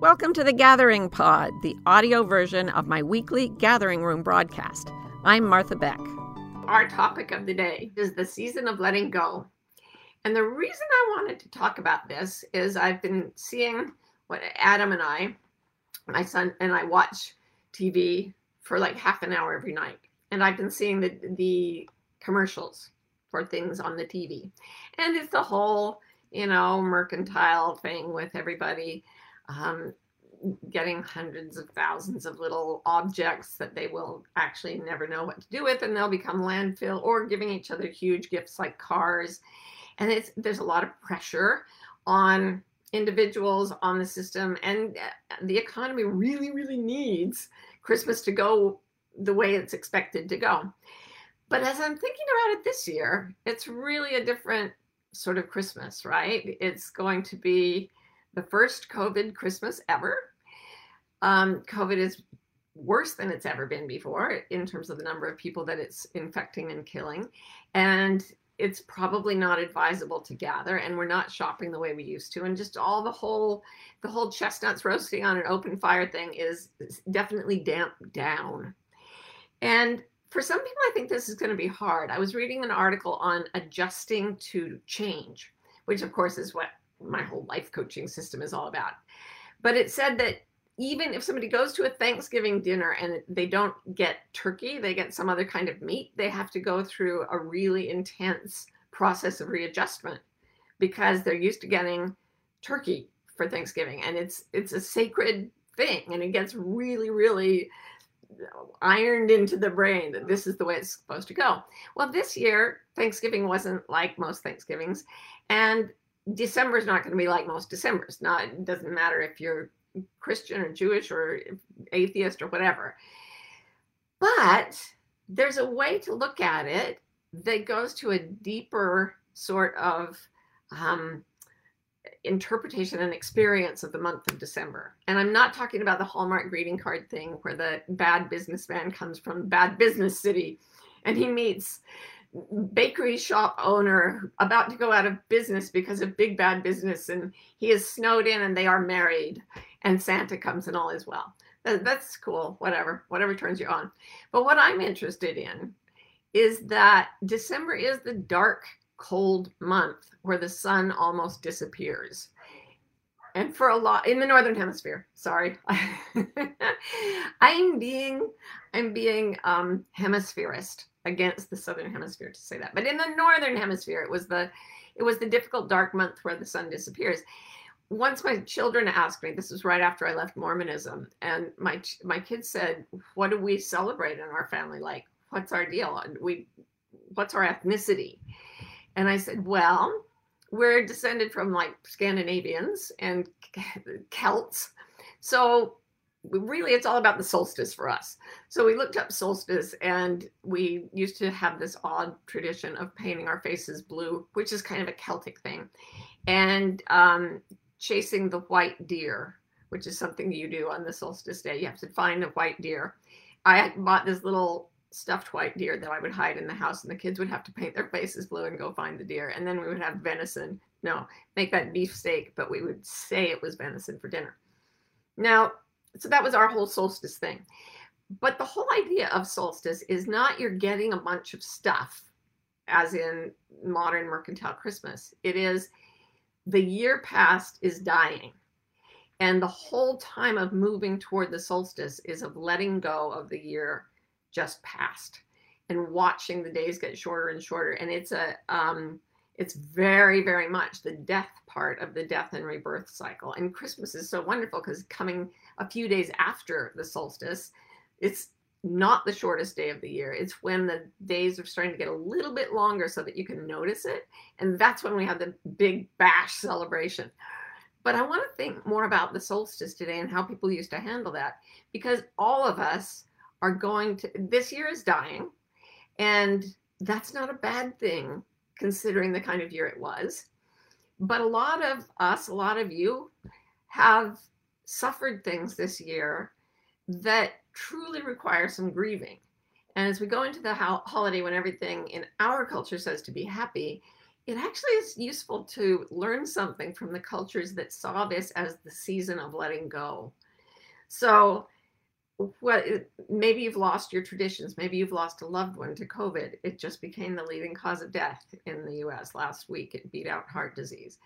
Welcome to the Gathering Pod, the audio version of my weekly Gathering Room broadcast. I'm Martha Beck. Our topic of the day is the season of letting go. And the reason I wanted to talk about this is I've been seeing what Adam and I, my son and I watch TV for like half an hour every night. And I've been seeing the the commercials for things on the TV. And it's the whole, you know, mercantile thing with everybody um, getting hundreds of thousands of little objects that they will actually never know what to do with and they'll become landfill or giving each other huge gifts like cars. And it's there's a lot of pressure on individuals on the system and uh, the economy really really needs christmas to go the way it's expected to go. But as i'm thinking about it this year it's really a different sort of christmas right? It's going to be the first COVID Christmas ever. Um, COVID is worse than it's ever been before in terms of the number of people that it's infecting and killing. And it's probably not advisable to gather and we're not shopping the way we used to and just all the whole the whole chestnuts roasting on an open fire thing is, definitely damped down and for some people i think this is going to be hard i was reading an article on adjusting to change which of course is what my whole life coaching system is all about. But it said that even if somebody goes to a Thanksgiving dinner and they don't get turkey, they get some other kind of meat, they have to go through a really intense process of readjustment because they're used to getting turkey for Thanksgiving and it's it's a sacred thing and it gets really really ironed into the brain that this is the way it's supposed to go. Well, this year Thanksgiving wasn't like most Thanksgivings and December is not going to be like most Decembers. Not it doesn't matter if you're Christian or Jewish or atheist or whatever. But there's a way to look at it that goes to a deeper sort of um, interpretation and experience of the month of December. And I'm not talking about the Hallmark greeting card thing where the bad businessman comes from bad business city and he meets bakery shop owner about to go out of business because of big bad business and he is snowed in and they are married and santa comes and all is well. That's cool whatever whatever turns you on. But what i'm interested in is that december is the dark cold month where the sun almost disappears. And for a lot in the northern hemisphere sorry. I'm being i'm being um hemispherist against the southern hemisphere to say that. But in the northern hemisphere it was the it was the difficult dark month where the sun disappears. Once my children asked me this was right after i left mormonism and my my kids said what do we celebrate in our family? Like what's our deal? We what's our ethnicity? And i said well we're descended from like scandinavians and celts. So really it's all about the solstice for us. So we looked up solstice and we used to have this odd tradition of painting our faces blue, which is kind of a Celtic thing, and um, chasing the white deer, which is something you do on the solstice day. You have to find a white deer. I bought this little stuffed white deer that I would hide in the house, and the kids would have to paint their faces blue and go find the deer. And then we would have venison. No, make that beef steak, but we would say it was venison for dinner. Now, so that was our whole solstice thing. But the whole idea of solstice is not you're getting a bunch of stuff, as in modern mercantile Christmas. It is the year past is dying. And the whole time of moving toward the solstice is of letting go of the year just past and watching the days get shorter and shorter. And it's a um, it's very, very much the death part of the death and rebirth cycle. And Christmas is so wonderful because coming a few days after the solstice, it's not the shortest day of the year. It's when the days are starting to get a little bit longer so that you can notice it. And that's when we have the big bash celebration. But I want to think more about the solstice today and how people used to handle that because all of us are going to, this year is dying. And that's not a bad thing considering the kind of year it was. But a lot of us, a lot of you, have suffered things this year that truly require some grieving. And as we go into the ho- holiday when everything in our culture says to be happy, it actually is useful to learn something from the cultures that saw this as the season of letting go. So, what maybe you've lost your traditions, maybe you've lost a loved one to COVID. It just became the leading cause of death in the US last week. It beat out heart disease.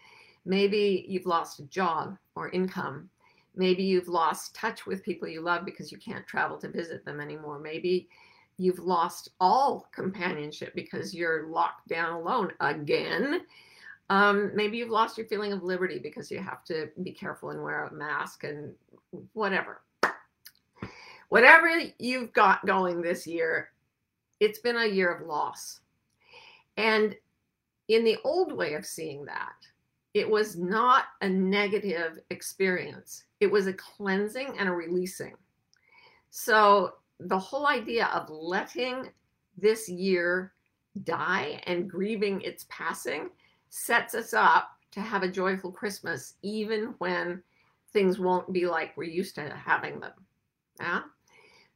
Maybe you've lost a job or income. Maybe you've lost touch with people you love because you can't travel to visit them anymore. Maybe you've lost all companionship because you're locked down alone again. Um, maybe you've lost your feeling of liberty because you have to be careful and wear a mask and whatever. Whatever you've got going this year, it's been a year of loss. And in the old way of seeing that, it was not a negative experience, it was a cleansing and a releasing. So the whole idea of letting this year die and grieving its passing sets us up to have a joyful Christmas, even when things won't be like we're used to having them. Yeah.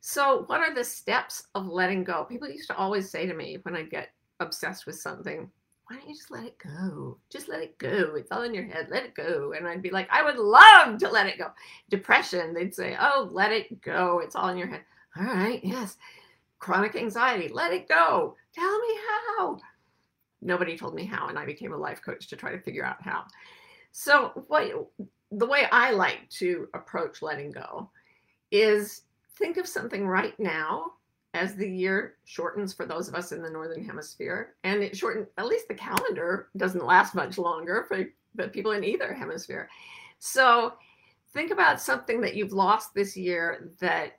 So, what are the steps of letting go? People used to always say to me when I get obsessed with something, why don't you just let it go? Just let it go. It's all in your head. Let it go. And I'd be like, I would love to let it go. Depression, they'd say, oh, let it go. It's all in your head. All right, yes. Chronic anxiety, let it go. Tell me how. Nobody told me how, and I became a life coach to try to figure out how. So, what the way I like to approach letting go is think of something right now as the year shortens for those of us in the northern hemisphere and it shortened at least the calendar doesn't last much longer for the people in either hemisphere so think about something that you've lost this year that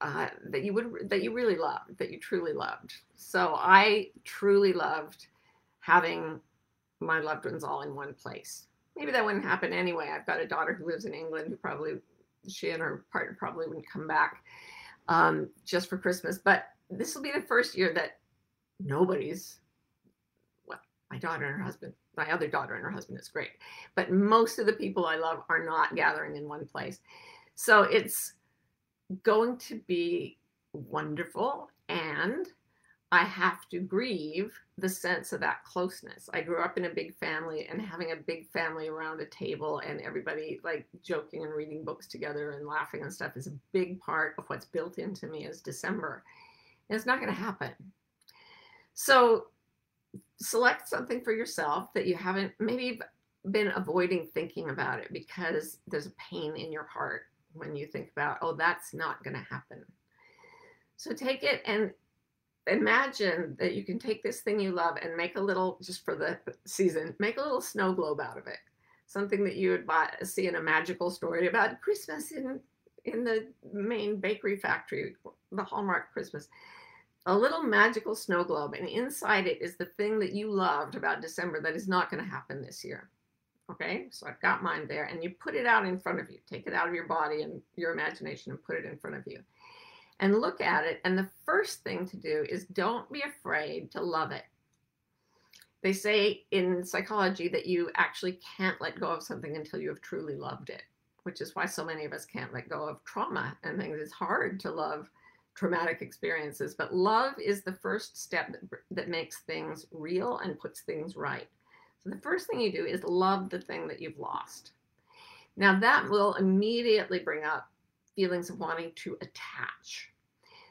uh, that you would that you really loved, that you truly loved. So I truly loved having my loved ones all in one place. Maybe that wouldn't happen anyway. I've got a daughter who lives in England who probably she and her partner probably wouldn't come back um, just for Christmas. But this will be the first year that nobody's well, my daughter and her husband, my other daughter and her husband is great. But most of the people I love are not gathering in one place. So it's going to be wonderful and I have to grieve the sense of that closeness. I grew up in a big family and having a big family around a table and everybody like joking and reading books together and laughing and stuff is a big part of what's built into me as December. And it's not going to happen. So select something for yourself that you haven't maybe been avoiding thinking about it because there's a pain in your heart when you think about, oh, that's not going to happen. So take it and imagine that you can take this thing you love and make a little, just for the season, make a little snow globe out of it. Something that you would buy, see in a magical story about Christmas in in the main bakery factory, the Hallmark Christmas. A little magical snow globe, and inside it is the thing that you loved about December that is not going to happen this year. Okay, so I've got mine there, and you put it out in front of you. Take it out of your body and your imagination and put it in front of you. And look at it. And the first thing to do is don't be afraid to love it. They say in psychology that you actually can't let go of something until you have truly loved it, which is why so many of us can't let go of trauma and things. It's hard to love traumatic experiences, but love is the first step that, that makes things real and puts things right. So the first thing you do is love the thing that you've lost. Now that will immediately bring up feelings of wanting to attach.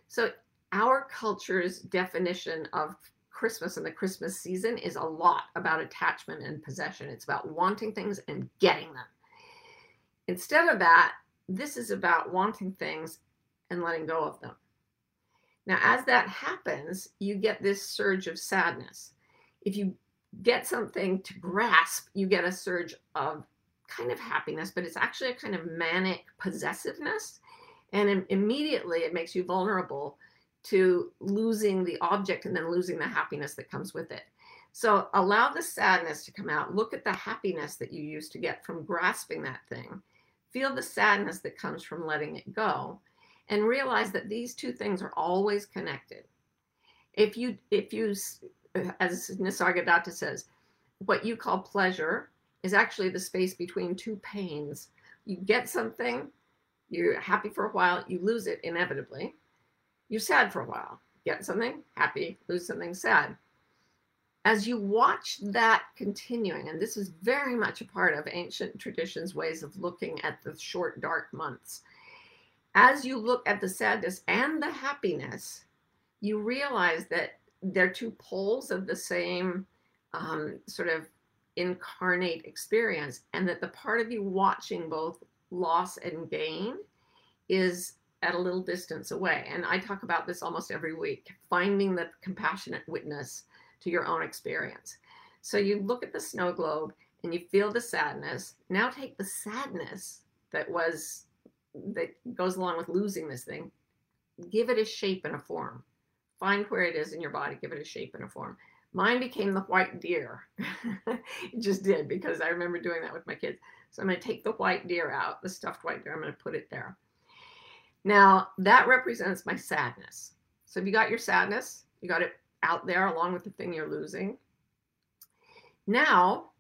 So our culture's definition of Christmas and the Christmas season is a lot about attachment and possession. It's about wanting things and getting them. Instead of that, this is about wanting things and letting go of them. Now, as that happens, you get this surge of sadness. If you get something to grasp, you get a surge of kind of happiness, but it's actually a kind of manic possessiveness. And immediately it makes you vulnerable to losing the object and then losing the happiness that comes with it. So allow the sadness to come out. Look at the happiness that you used to get from grasping that thing. Feel the sadness that comes from letting it go and realize that these two things are always connected. If you if you as Nisargadatta says, what you call pleasure is actually the space between two pains. You get something, you're happy for a while, you lose it inevitably. You're sad for a while, get something, happy, lose something, sad. as you watch that continuing, and this is very much a part of ancient traditions' ways of looking at the short, dark months, as you look at the sadness and the happiness, you realize that they're two poles of the same um, sort of incarnate experience, and that the part of you watching both loss and gain is at a little distance away. And I talk about this almost every week finding the compassionate witness to your own experience. So you look at the snow globe and you feel the sadness. Now take the sadness that was that goes along with losing this thing, give it a shape and a form. Find where it is in your body, give it a shape and a form. Mine became the white deer. it just did because I remember doing that with my kids. So I'm going to take the white deer out, the stuffed white deer, I'm going to put it there. Now that represents my sadness. So if you got your sadness, you got it out there along with the thing you're losing. Now,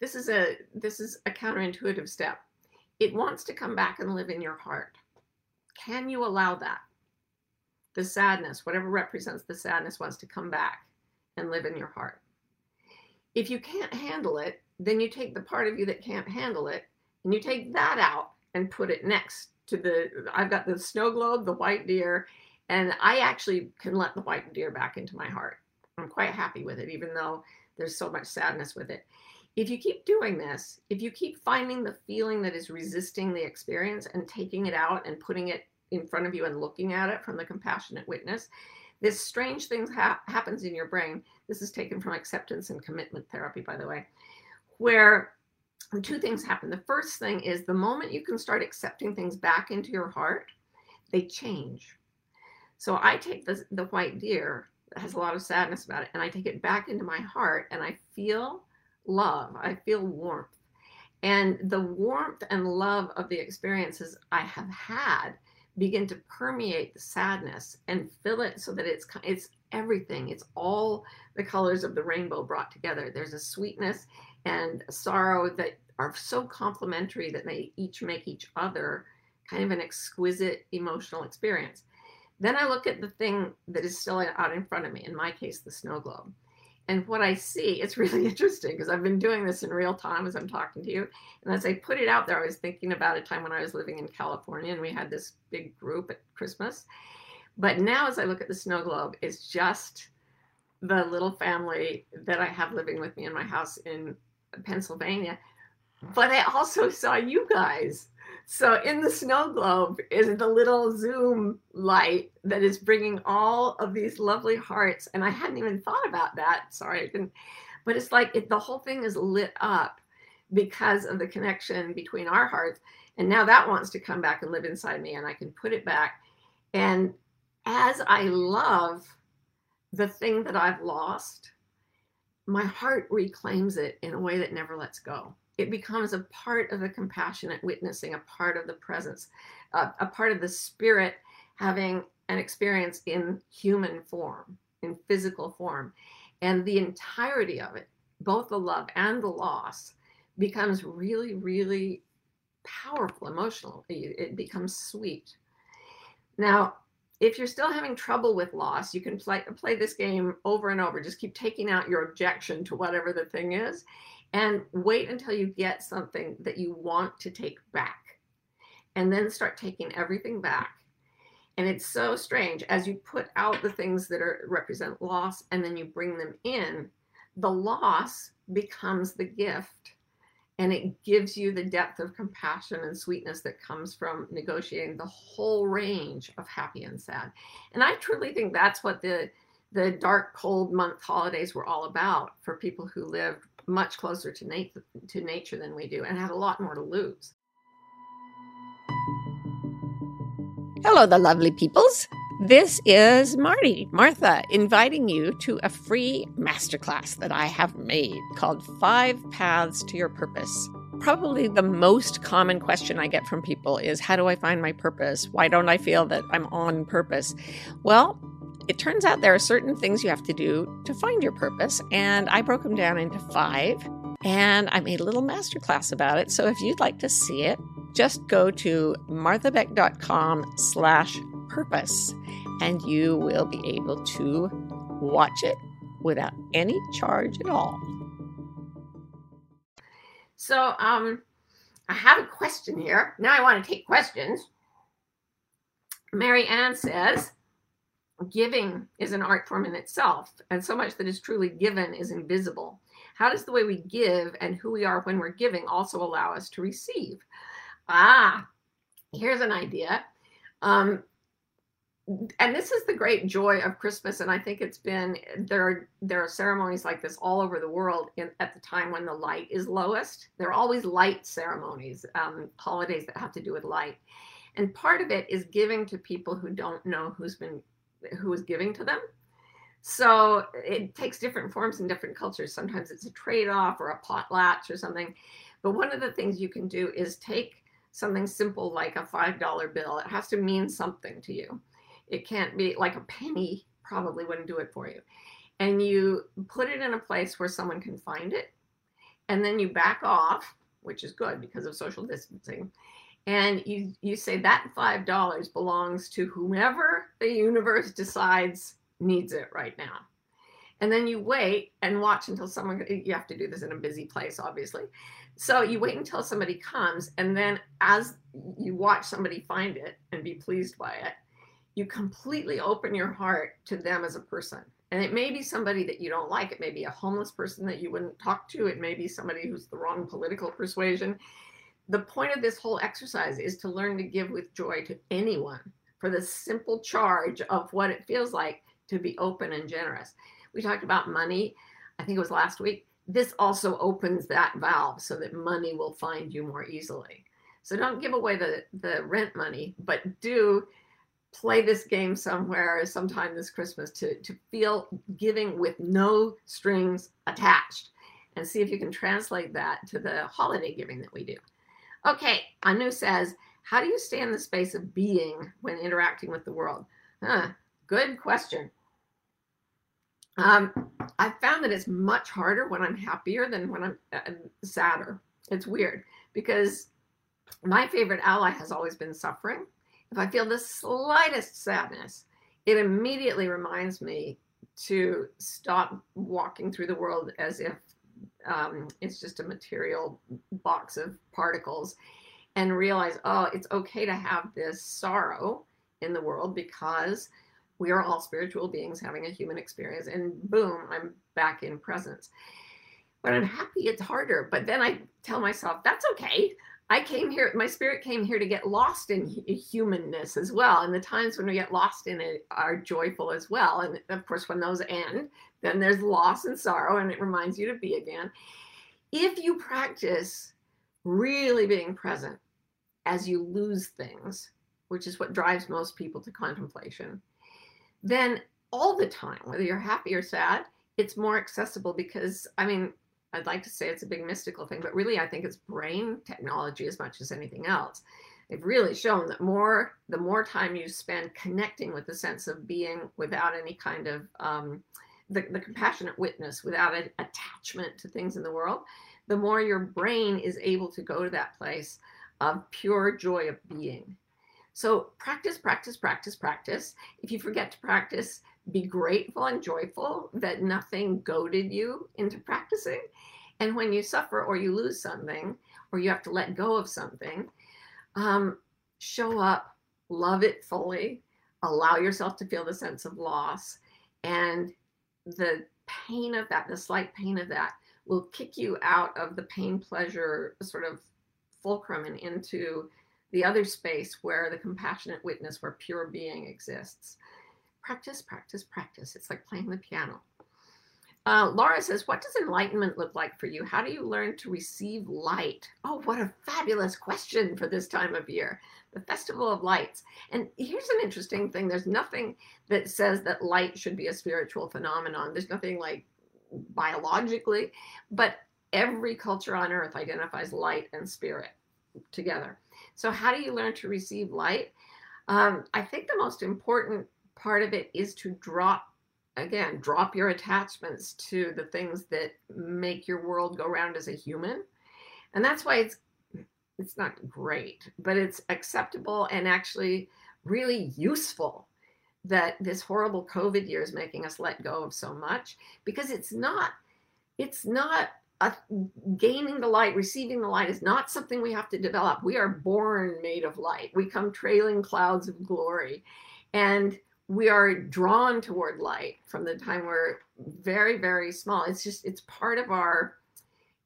this is a this is a counterintuitive step. It wants to come back and live in your heart. Can you allow that? The sadness, whatever represents the sadness, wants to come back and live in your heart. If you can't handle it, then you take the part of you that can't handle it and you take that out and put it next to the I've got the snow globe, the white deer, and I actually can let the white deer back into my heart. I'm quite happy with it, even though there's so much sadness with it. If you keep doing this, if you keep finding the feeling that is resisting the experience and taking it out and putting it in front of you and looking at it from the compassionate witness, this strange thing ha- happens in your brain. This is taken from acceptance and commitment therapy, by the way, where two things happen. The first thing is the moment you can start accepting things back into your heart, they change. So I take the, the white deer that has a lot of sadness about it and I take it back into my heart and I feel love. I feel warmth. And the warmth and love of the experiences I have had begin to permeate the sadness and fill it so that it's it's everything. It's all the colors of the rainbow brought together. There's a sweetness and a sorrow that are so complementary that they each make each other kind of an exquisite emotional experience. Then I look at the thing that is still out in front of me, in my case, the snow globe. And what I see, it's really interesting because I've been doing this in real time as I'm talking to you. And as I put it out there, I was thinking about a time when I was living in California and we had this big group at Christmas. But now, as I look at the snow globe, it's just the little family that I have living with me in my house in Pennsylvania. But I also saw you guys so in the snow globe is the little zoom light that is bringing all of these lovely hearts. And I hadn't even thought about that. Sorry, I didn't. But it's like it, the whole thing is lit up because of the connection between our hearts. And now that wants to come back and live inside me, and I can put it back. And as I love the thing that I've lost, my heart reclaims it in a way that never lets go it becomes a part of the compassionate witnessing, a part of the presence, uh, a part of the spirit having an experience in human form, in physical form. And the entirety of it, both the love and the loss, becomes really, really powerful, emotional. It becomes sweet. Now, if you're still having trouble with loss, you can play, play this game over and over. Just keep taking out your objection to whatever the thing is and wait until you get something that you want to take back and then start taking everything back. And it's so strange as you put out the things that are represent loss and then you bring them in the loss becomes the gift and it gives you the depth of compassion and sweetness that comes from negotiating the whole range of happy and sad. And i truly think that's what the the dark cold month holidays were all about for people who lived much closer to, to nature than we do and had a lot more to lose. Hello, the lovely peoples. This is Marty, Martha, inviting you to a free masterclass that I have made called Five Paths to Your Purpose. Probably the most common question I get from people is How do I find my purpose? Why don't I feel that I'm on purpose? Well, it turns out there are certain things you have to do to find your purpose, and I broke them down into five, and I made a little masterclass about it. So if you'd like to see it, just go to marthabeck.com slash purpose, and you will be able to watch it without any charge at all. So, um, I have a question here. Now I want to take questions. Mary Ann says, giving is an art form in itself, and so much that is truly given is invisible. How does the way we give and who we are when we're giving also allow us to receive? Ah, here's an idea. Um, and this is the great joy of Christmas, and I think it's been there. Are, there are ceremonies like this all over the world in, at the time when the light is lowest. There are always light ceremonies, um, holidays that have to do with light, and part of it is giving to people who don't know who's been who is giving to them. So it takes different forms in different cultures. Sometimes it's a trade-off or a potlatch or something. But one of the things you can do is take something simple like a five dollar bill. It has to mean something to you it can't be like a penny, probably wouldn't do it for you. And you put it in a place where someone can find it. And then you back off, which is good because of social distancing. And you, you say that $5 belongs to whomever the universe decides needs it right now. And then you wait and watch until someone, you have to do this in a busy place, obviously. So you wait until somebody comes. And then as you watch somebody find it and be pleased by it, you completely open your heart to them as a person. And it may be somebody that you don't like. It may be a homeless person that you wouldn't talk to. It may be somebody who's the wrong political persuasion. The point of this whole exercise is to learn to give with joy to anyone for the simple charge of what it feels like to be open and generous. We talked about money, I think it was last week. This also opens that valve so that money will find you more easily. So don't give away the, the rent money, but do play this game somewhere sometime this Christmas to, to feel giving with no strings attached and see if you can translate that to the holiday giving that we do. Okay, Anu says, How do you stay in the space of being when interacting with the world? Huh, good question. Um, I found that it's much harder when I'm happier than when I'm uh, sadder. It's weird because my favorite ally has always been suffering if I feel the slightest sadness, it immediately reminds me to stop walking through the world as if um, it's just a material box of particles and realize, oh, it's okay to have this sorrow in the world because we are all spiritual beings having a human experience. And boom, I'm back in presence. When I'm happy, it's harder. But then I tell myself, that's okay. I came here, my spirit came here to get lost in humanness as well. And the times when we get lost in it are joyful as well. And of course, when those end, then there's loss and sorrow, and it reminds you to be again. If you practice really being present as you lose things, which is what drives most people to contemplation, then all the time, whether you're happy or sad, it's more accessible because, I mean, I'd like to say it's a big mystical thing, but really I think it's brain technology as much as anything else. They've really shown that more the more time you spend connecting with the sense of being without any kind of um, the, the compassionate witness, without an attachment to things in the world, the more your brain is able to go to that place of pure joy of being. So practice, practice, practice, practice. If you forget to practice, be grateful and joyful that nothing goaded you into practicing. And when you suffer or you lose something or you have to let go of something, um, show up, love it fully, allow yourself to feel the sense of loss. And the pain of that, the slight pain of that, will kick you out of the pain pleasure sort of fulcrum and into the other space where the compassionate witness, where pure being exists practice, practice, practice. It's like playing the piano. Uh, Laura says, What does enlightenment look like for you? How do you learn to receive light? Oh, what a fabulous question for this time of year. The Festival of Lights. And here's an interesting thing there's nothing that says that light should be a spiritual phenomenon. There's nothing like biologically, but every culture on earth identifies light and spirit together. So, how do you learn to receive light? Um, I think the most important part of it is to drop again drop your attachments to the things that make your world go round as a human and that's why it's it's not great but it's acceptable and actually really useful that this horrible COVID year is making us let go of so much because it's not, it's not a, gaining the light, receiving the light is not something we have to develop. We are born made of light. We come trailing clouds of glory. And we are drawn toward light from the time we're very, very small. It's just, it's part of our,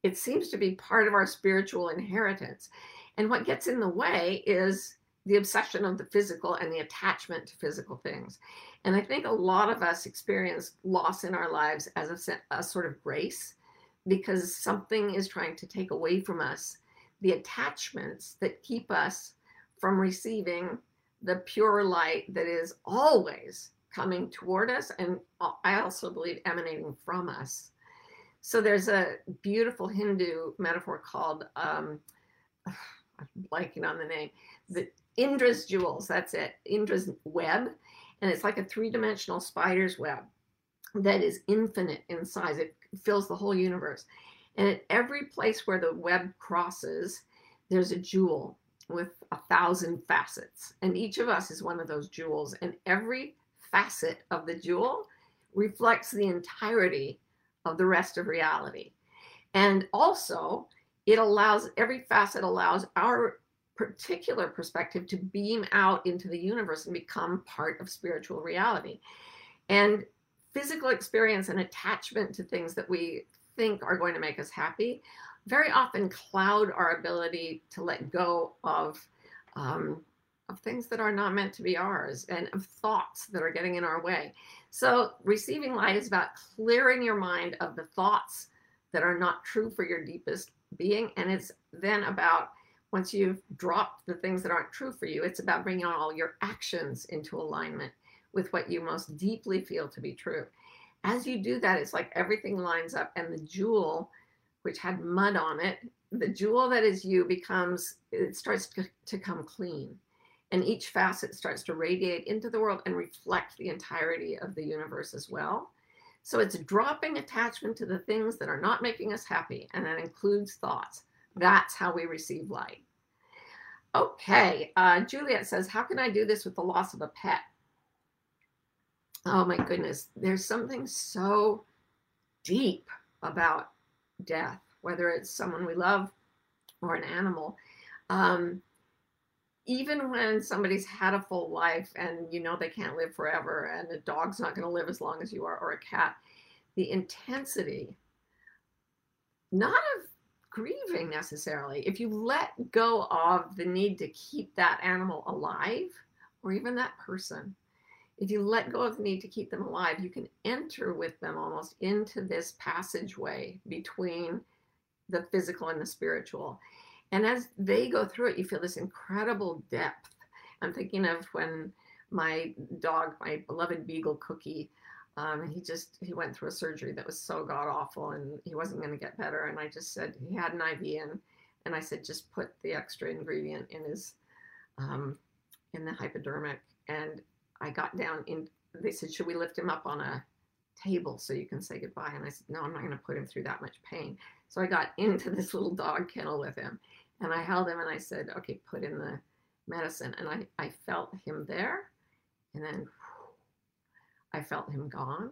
it seems to be part of our spiritual inheritance. And what gets in the way is the obsession of the physical and the attachment to physical things. And I think a lot of us experience loss in our lives as a, a sort of grace because something is trying to take away from us the attachments that keep us from receiving the pure light that is always coming toward us and I also believe emanating from us. So there's a beautiful Hindu metaphor called, um, I'm blanking on the name, the Indra's jewels. That's it, Indra's web. And it's like a three dimensional spider's web that is infinite in size. It fills the whole universe. And at every place where the web crosses, there's a jewel with a thousand facets. And each of us is one of those jewels. And every facet of the jewel reflects the entirety of the rest of reality. And also, it allows every facet allows our particular perspective to beam out into the universe and become part of spiritual reality. And physical experience and attachment to things that we think are going to make us happy very often cloud our ability to let go of um, of things that are not meant to be ours and of thoughts that are getting in our way. So receiving light is about clearing your mind of the thoughts that are not true for your deepest being. And it's then about once you've dropped the things that aren't true for you, it's about bringing all your actions into alignment with what you most deeply feel to be true. As you do that, it's like everything lines up and the jewel which had mud on it, the jewel that is you becomes, it starts to, come clean. And each facet starts to radiate into the world and reflect the entirety of the universe as well. So it's dropping attachment to the things that are not making us happy, and that includes thoughts. That's how we receive light. Okay, uh, Juliet says, How can I do this with the loss of a pet? Oh my goodness, there's something so deep about death, whether it's someone we love or an animal. Um, even when somebody's had a full life and you know they can't live forever and a dog's not going to live as long as you are or a cat, the intensity, not of grieving necessarily, if you let go of the need to keep that animal alive or even that person, if you let go of the need to keep them alive, you can enter with them almost into this passageway between the physical and the spiritual. And as they go through it, you feel this incredible depth. I'm thinking of when my dog, my beloved beagle Cookie, um, he just he went through a surgery that was so god awful, and he wasn't going to get better. And I just said he had an IV in, and I said just put the extra ingredient in his um, in the hypodermic, and I got down in, they said, should we lift him up on a table so you can say goodbye? And I said, no, I'm not going to put him through that much pain. So I got into this little dog kennel with him and I held him and I said, okay, put in the medicine. And I, I felt him there. And then I felt him gone.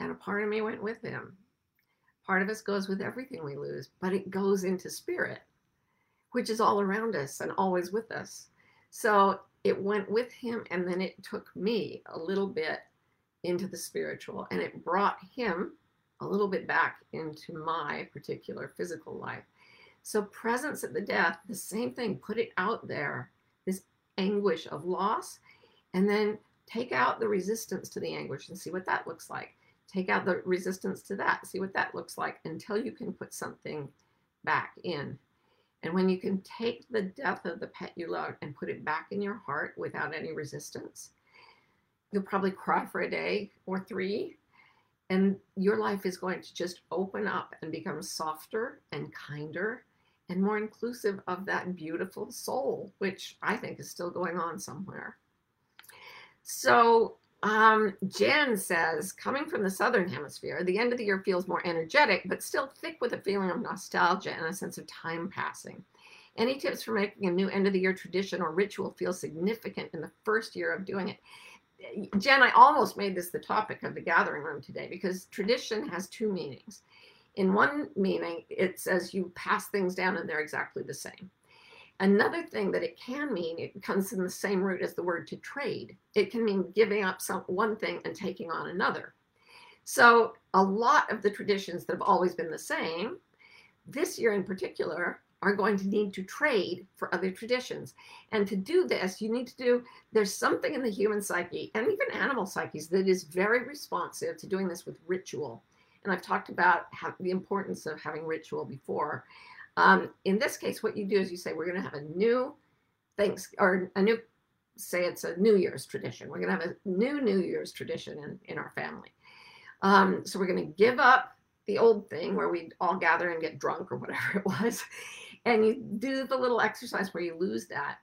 And a part of me went with him. Part of us goes with everything we lose, but it goes into spirit, which is all around us and always with us. So it went with him and then it took me a little bit into the spiritual and it brought him a little bit back into my particular physical life. So, presence at the death, the same thing, put it out there, this anguish of loss, and then take out the resistance to the anguish and see what that looks like. Take out the resistance to that, see what that looks like until you can put something back in. And when you can take the death of the pet you love and put it back in your heart without any resistance, you'll probably cry for a day or three. And your life is going to just open up and become softer and kinder and more inclusive of that beautiful soul, which I think is still going on somewhere. So um, Jen says, coming from the southern hemisphere, the end of the year feels more energetic, but still thick with a feeling of nostalgia and a sense of time passing. Any tips for making a new end of the year tradition or ritual feel significant in the first year of doing it? Jen, I almost made this the topic of the gathering room today because tradition has two meanings. In one meaning, it says you pass things down and they're exactly the same. Another thing that it can mean, it comes in the same root as the word to trade. It can mean giving up some one thing and taking on another. So a lot of the traditions that have always been the same, this year in particular, are going to need to trade for other traditions. And to do this, you need to do, there's something in the human psyche and even animal psyches that is very responsive to doing this with ritual. And I've talked about how, the importance of having ritual before. Um, in this case, what you do is you say, we're going to have a new thanks or a new, say it's a New Year's tradition. We're going to have a new New Year's tradition in, in our family. Um, so we're going to give up the old thing where we all gather and get drunk or whatever it was. And you do the little exercise where you lose that.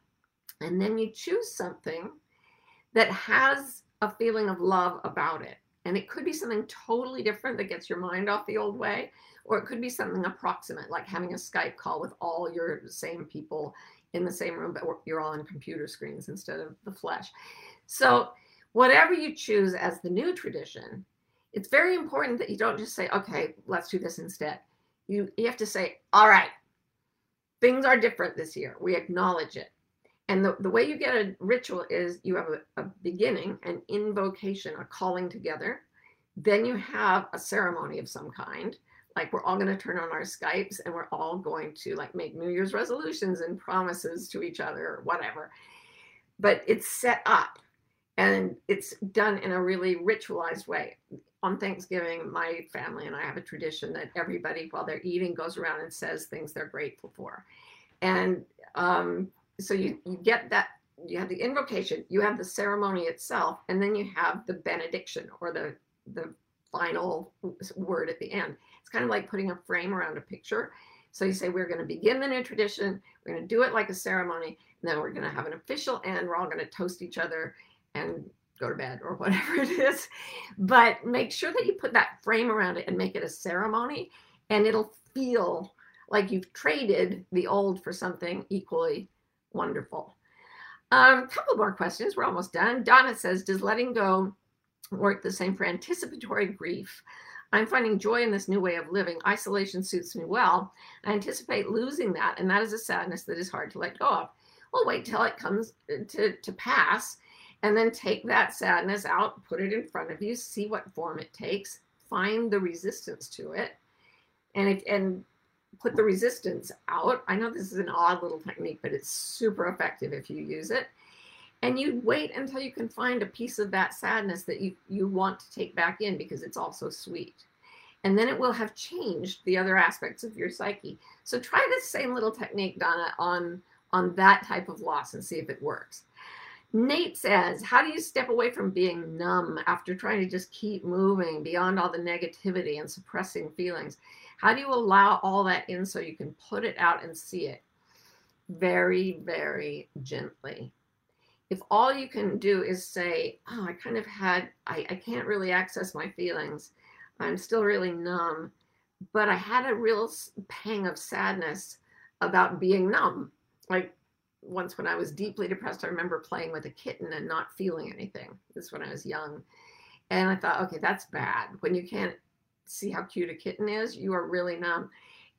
And then you choose something that has a feeling of love about it. And it could be something totally different that gets your mind off the old way, or it could be something approximate, like having a Skype call with all your same people in the same room, but you're all on computer screens instead of the flesh. So, whatever you choose as the new tradition, it's very important that you don't just say, okay, let's do this instead. You, you have to say, all right, things are different this year. We acknowledge it. And the, the way you get a ritual is you have a, a beginning, an invocation, a calling together. Then you have a ceremony of some kind. Like we're all going to turn on our Skypes and we're all going to like make New Year's resolutions and promises to each other or whatever. But it's set up and it's done in a really ritualized way. On Thanksgiving, my family and I have a tradition that everybody, while they're eating, goes around and says things they're grateful for. And um, so you, you get that you have the invocation you have the ceremony itself and then you have the benediction or the the final word at the end. It's kind of like putting a frame around a picture. So you say we're going to begin the new tradition we're going to do it like a ceremony and then we're going to have an official end we're all going to toast each other and go to bed or whatever it is. But make sure that you put that frame around it and make it a ceremony and it'll feel like you've traded the old for something equally Wonderful. A um, couple more questions. We're almost done. Donna says, Does letting go work the same for anticipatory grief? I'm finding joy in this new way of living. Isolation suits me well. I anticipate losing that, and that is a sadness that is hard to let go of. Well, wait till it comes uh, to, to pass, and then take that sadness out, put it in front of you, see what form it takes, find the resistance to it, and if, and put the resistance out. I know this is an odd little technique, but it's super effective if you use it. And you wait until you can find a piece of that sadness that you, you want to take back in because it's also sweet. And then it will have changed the other aspects of your psyche. So try this same little technique, Donna, on, on that type of loss and see if it works. Nate says, How do you step away from being numb after trying to just keep moving beyond all the negativity and suppressing feelings? How do you allow all that in so you can put it out and see it? Very, very gently. If all you can do is say, Oh, I kind of had, I, I can't really access my feelings, I'm still really numb, but I had a real pang of sadness about being numb. Like once when I was deeply depressed, I remember playing with a kitten and not feeling anything. This is when I was young. And I thought, okay, that's bad. When you can't see how cute a kitten is, you are really numb.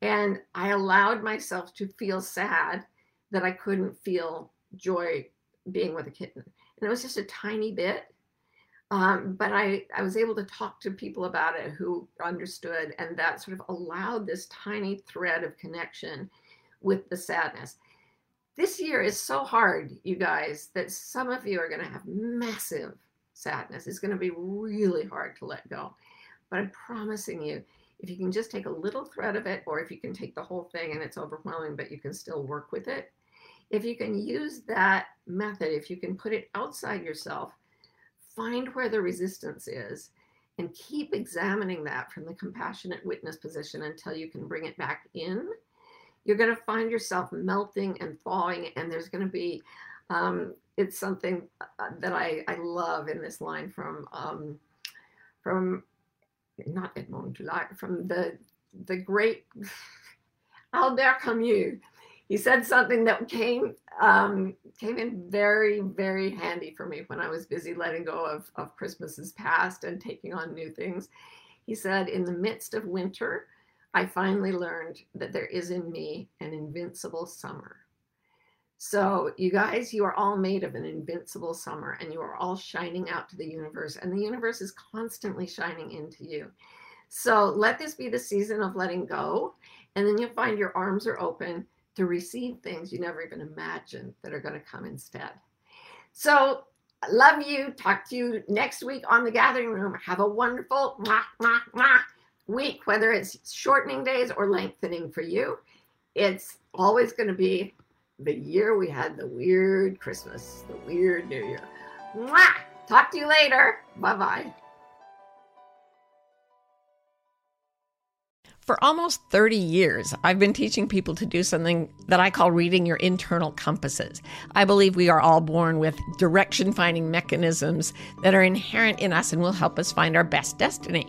And I allowed myself to feel sad that I couldn't feel joy being with a kitten. And it was just a tiny bit. Um, but I, I was able to talk to people about it who understood, and that sort of allowed this tiny thread of connection with the sadness. This year is so hard, you guys, that some of you are going to have massive sadness. It's going to be really hard to let go. But I'm promising you, if you can just take a little thread of it, or if you can take the whole thing and it's overwhelming, but you can still work with it, if you can use that method, if you can put it outside yourself, find where the resistance is and keep examining that from the compassionate witness position until you can bring it back in, you're going to find yourself melting and thawing, and there's going to be um, it's something uh, that I, I love in this line from um, from not Edmond Dulac, from the the great Albert Camus. he said something that came um, came in very very handy for me when I was busy letting go of of Christmases past and taking on new things. He said, "In the midst of winter, I finally learned that there is in me an invincible summer." So, you guys, you are all made of an invincible summer and you are all shining out to the universe, and the universe is constantly shining into you. So, let this be the season of letting go, and then you'll find your arms are open to receive things you never even imagined that are going to come instead. So, love you. Talk to you next week on the gathering room. Have a wonderful mwah, mwah, mwah week, whether it's shortening days or lengthening for you. It's always going to be the year we had the weird Christmas, the weird New Year. Mwah! Talk to you later. Bye bye. For almost 30 years, I've been teaching people to do something that I call reading your internal compasses. I believe we are all born with direction finding mechanisms that are inherent in us and will help us find our best destiny.